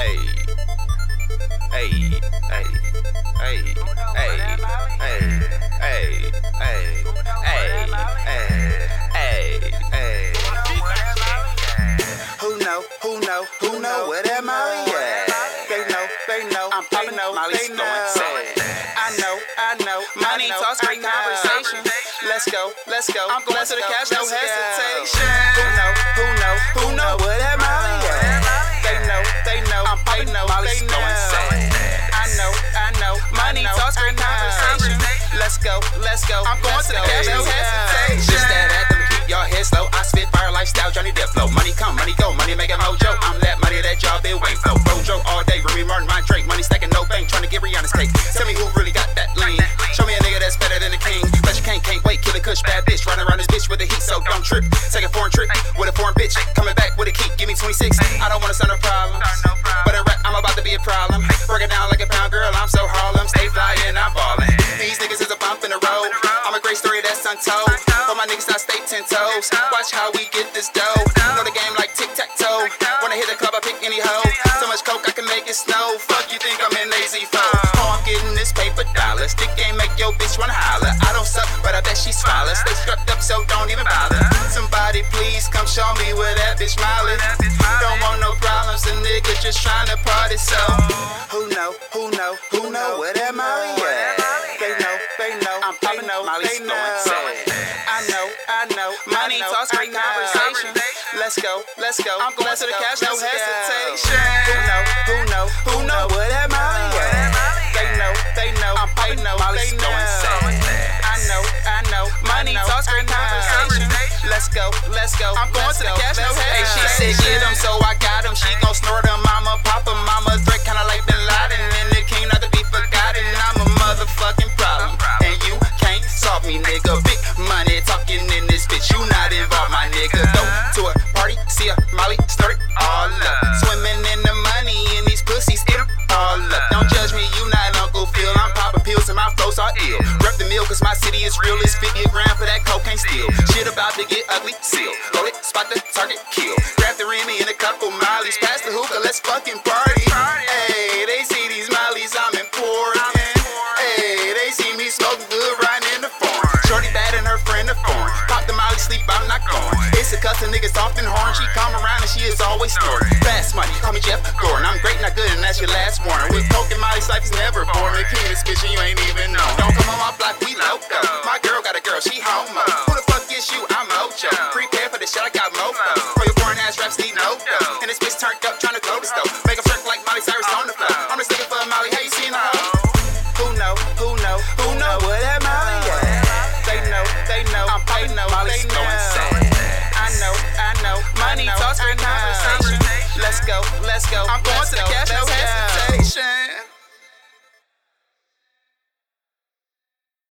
Hey, hey, hey, hey, hey, hey, hey, hey, hey, hey, hey, hey. Who know? Who know? Who know where that Molly at? They know. They know. I'm popping know. Molly's going I know. I know. Money talks, great conversation. Let's go. Let's go. I'm going to the cash, no hesitation. Know. I'm popping know. I know. I know. Money talks, great conversation. Let's go. Let's go. I'm going to the cash, no hesitation. Just that anthem, keep your head slow. I spit fire lifestyle, Johnny Depp flow. Money come, money go, money make a mojo. I'm that money that y'all been waiting for. Rojo all day, Remy Martin, my Drake. Money stacking, no bank, trying to get Rihanna's cake. Tell me who really got that lean. Show me a nigga that's better than the king. But you can't, can't wait, kill a kush, bad bitch. Running around this bitch with the heat, so don't trip. Take a foreign trip with a foreign bitch. Coming back with a key, give me 26. I don't wanna start no problems. Problem. Break it down like a pound girl, I'm so Harlem. Stay flying, I'm ballin'. These niggas is a bump in the road. I'm a great story that's untold. For my niggas, I stay ten toes. Watch how we get this dough. Know the game like tic tac toe. Wanna hit the club, I pick any hoe. So much coke, I can make it snow. Fuck you think I'm in lazy foe. Oh, I'm getting this paper dollars. Stick game make your bitch wanna holler. I don't suck, but I bet she swallows. Stay strapped up, so don't even bother. Somebody please come show me where that bitch Molly. Just trying to party. So who know? Who know? Who know where that Molly at? They know, they know. I'm popping know. Molly's they know. I know, I know. Money talks, great conversation. Let's go, let's go. I'm going to the cash, no hesitation. Who know? Who know? Who know where that Molly at? They know, they know. I'm popping know. Molly's going I know, I know. Money talks, great conversation. Let's go, let's go. I'm going to the cash, no hesitation. Hey, she said get 'em, so I Mill, cause my city is real. It's 50 a gram for that cocaine steal. Shit about to get ugly, seal. Roll it, spot the target, kill. Grab the Remy and a couple Mollies. Pass the hookah, let's fucking party. Hey, they see these Mollies, I'm important. Hey, they see me smoking good, riding in the form. Shorty bad and her friend a foreign. Pop the Molly, sleep, I'm not going. It's a cussing niggas often horn. She come around and she is always snoring. Fast money, call me Jeff Gordon. I'm great, not good, and that's your last warning. With coke and Molly's life is never boring. The king is bitch, you ain't even know. Know. I'm paying know. Going I know, I know. Money talks, great conversation. Let's go, let's go. I'm going to the cash.